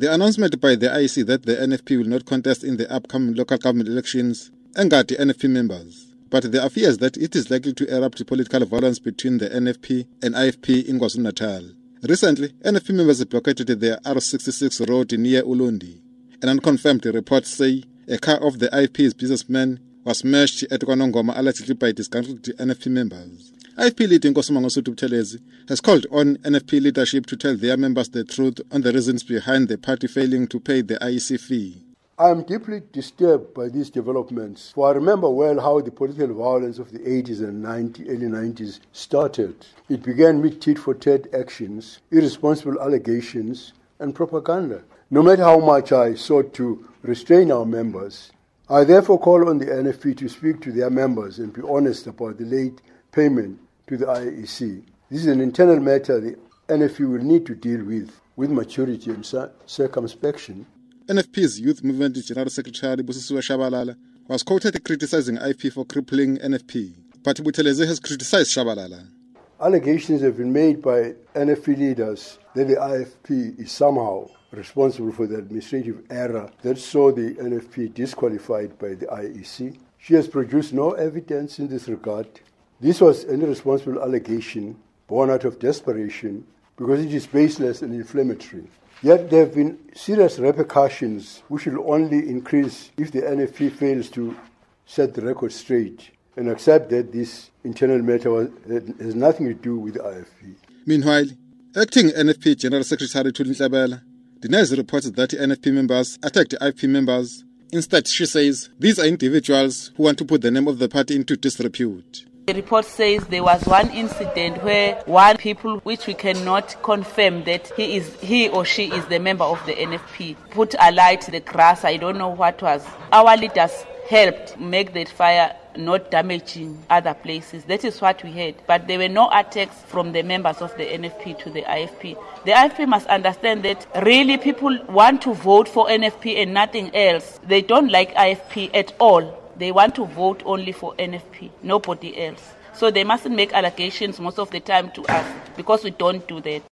The announcement by the IEC that the NFP will not contest in the upcoming local government elections angered the NFP members. But there are fears that it is likely to erupt political violence between the NFP and IFP in KwaZulu-Natal. Recently, NFP members blockaded the R66 road near Ulundi. An unconfirmed report say a car of the IFP's businessman was smashed at KwaNongoma allegedly by disgruntled NFP members. IFP leader Nkosi Mangosuthu Buthelezi has called on NFP leadership to tell their members the truth on the reasons behind the party failing to pay the IEC fee. I am deeply disturbed by these developments, for I remember well how the political violence of the 80s and 90, early 90s started. It began with tit for tat actions, irresponsible allegations, and propaganda. No matter how much I sought to restrain our members, I therefore call on the NFP to speak to their members and be honest about the late payment to the IEC. This is an internal matter the NFP will need to deal with with maturity and circumspection. NFP's Youth Movement General Secretary Busisiwe Shabalala was quoted criticizing IFP for crippling NFP, but Buthelezi has criticized Shabalala. Allegations have been made by NFP leaders that the IFP is somehow responsible for the administrative error that saw the NFP disqualified by the IEC. She has produced no evidence in this regard this was an irresponsible allegation born out of desperation because it is baseless and inflammatory. Yet there have been serious repercussions which will only increase if the NFP fails to set the record straight and accept that this internal matter has nothing to do with the IFP. Meanwhile, acting NFP General Secretary Thuli Nhlabela denies reports that NFP members attacked IFP members. Instead, she says these are individuals who want to put the name of the party into disrepute. The report says there was one incident where one people, which we cannot confirm that he is he or she is the member of the NFP, put a light to the grass. I don't know what was. Our leaders helped make that fire not damaging other places. That is what we had. But there were no attacks from the members of the NFP to the IFP. The IFP must understand that really people want to vote for NFP and nothing else. They don't like IFP at all. They want to vote only for NFP, nobody else. So they mustn't make allegations most of the time to us because we don't do that.